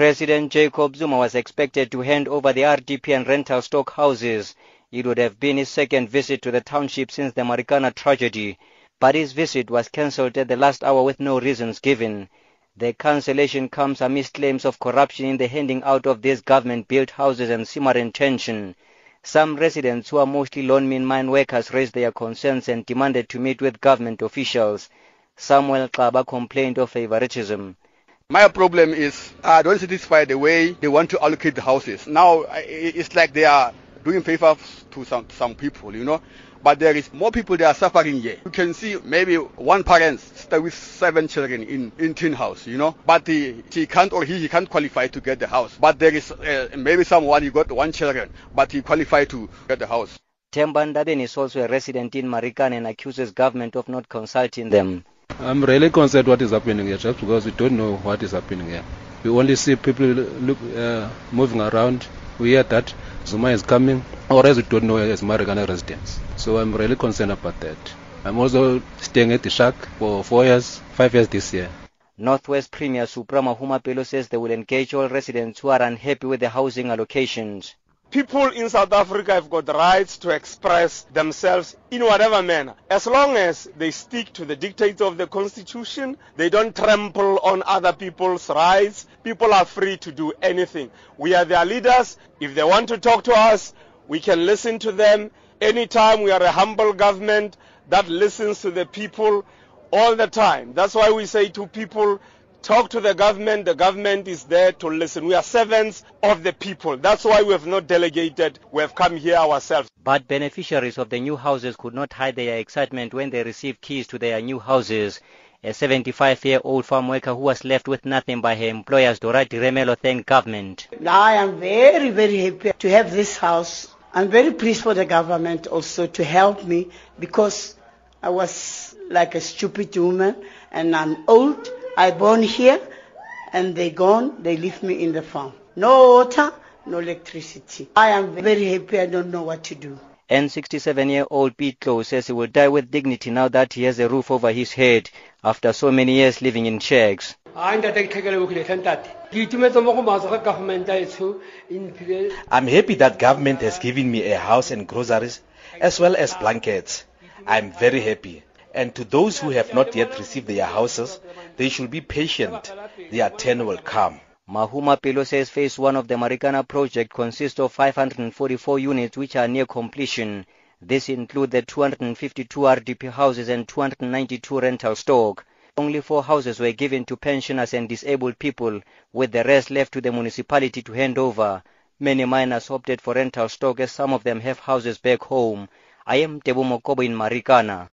President Jacob Zuma was expected to hand over the RDP and rental stock houses. It would have been his second visit to the township since the Marikana tragedy, but his visit was cancelled at the last hour with no reasons given. The cancellation comes amidst claims of corruption in the handing out of these government-built houses and simmering tension. Some residents who are mostly loanmen mine workers raised their concerns and demanded to meet with government officials. Samuel Kaba complained of favoritism. My problem is I don't satisfy the way they want to allocate the houses. Now it's like they are doing favors to some, some people, you know. But there is more people that are suffering here. You can see maybe one parent stay with seven children in, in tin house, you know. But he, he can't or he, he can't qualify to get the house. But there is uh, maybe someone he got one children, but he qualified to get the house. Temba Ndabeni is also a resident in Marikana and accuses government of not consulting them. I'm really concerned what is happening here just because we don't know what is happening here. We only see people look, uh, moving around. We hear that Zuma is coming, or else we don't know as Marikana residents. So I'm really concerned about that. I'm also staying at the shack for four years, five years this year. Northwest Premier Supra Mahumapelo says they will engage all residents who are unhappy with the housing allocations. People in South Africa have got rights to express themselves in whatever manner. As long as they stick to the dictates of the constitution, they don't trample on other people's rights, people are free to do anything. We are their leaders. If they want to talk to us, we can listen to them. Anytime we are a humble government that listens to the people all the time. That's why we say to people, talk to the government. The government is there to listen. We are servants of the people. That's why we have not delegated. We have come here ourselves. But beneficiaries of the new houses could not hide their excitement when they received keys to their new houses. A 75-year-old farm worker who was left with nothing by her employers, Dorati Remelo, thanked government. I am very, very happy to have this house. I'm very pleased for the government also to help me because I was like a stupid woman and I'm old. I born here and they gone, they leave me in the farm. No water, no electricity. I am very happy, I don't know what to do. And 67-year-old Pete Close says he will die with dignity now that he has a roof over his head after so many years living in shacks. I'm happy that government has given me a house and groceries as well as blankets. I'm very happy. And to those who have not yet received their houses, they should be patient. Their turn will come. Mahumapelo says phase one of the Marikana project consists of 544 units which are near completion. This includes the 252 RDP houses and 292 rental stock. Only four houses were given to pensioners and disabled people, with the rest left to the municipality to hand over. Many miners opted for rental stock as some of them have houses back home. I am Ntebo Mokobo in Marikana.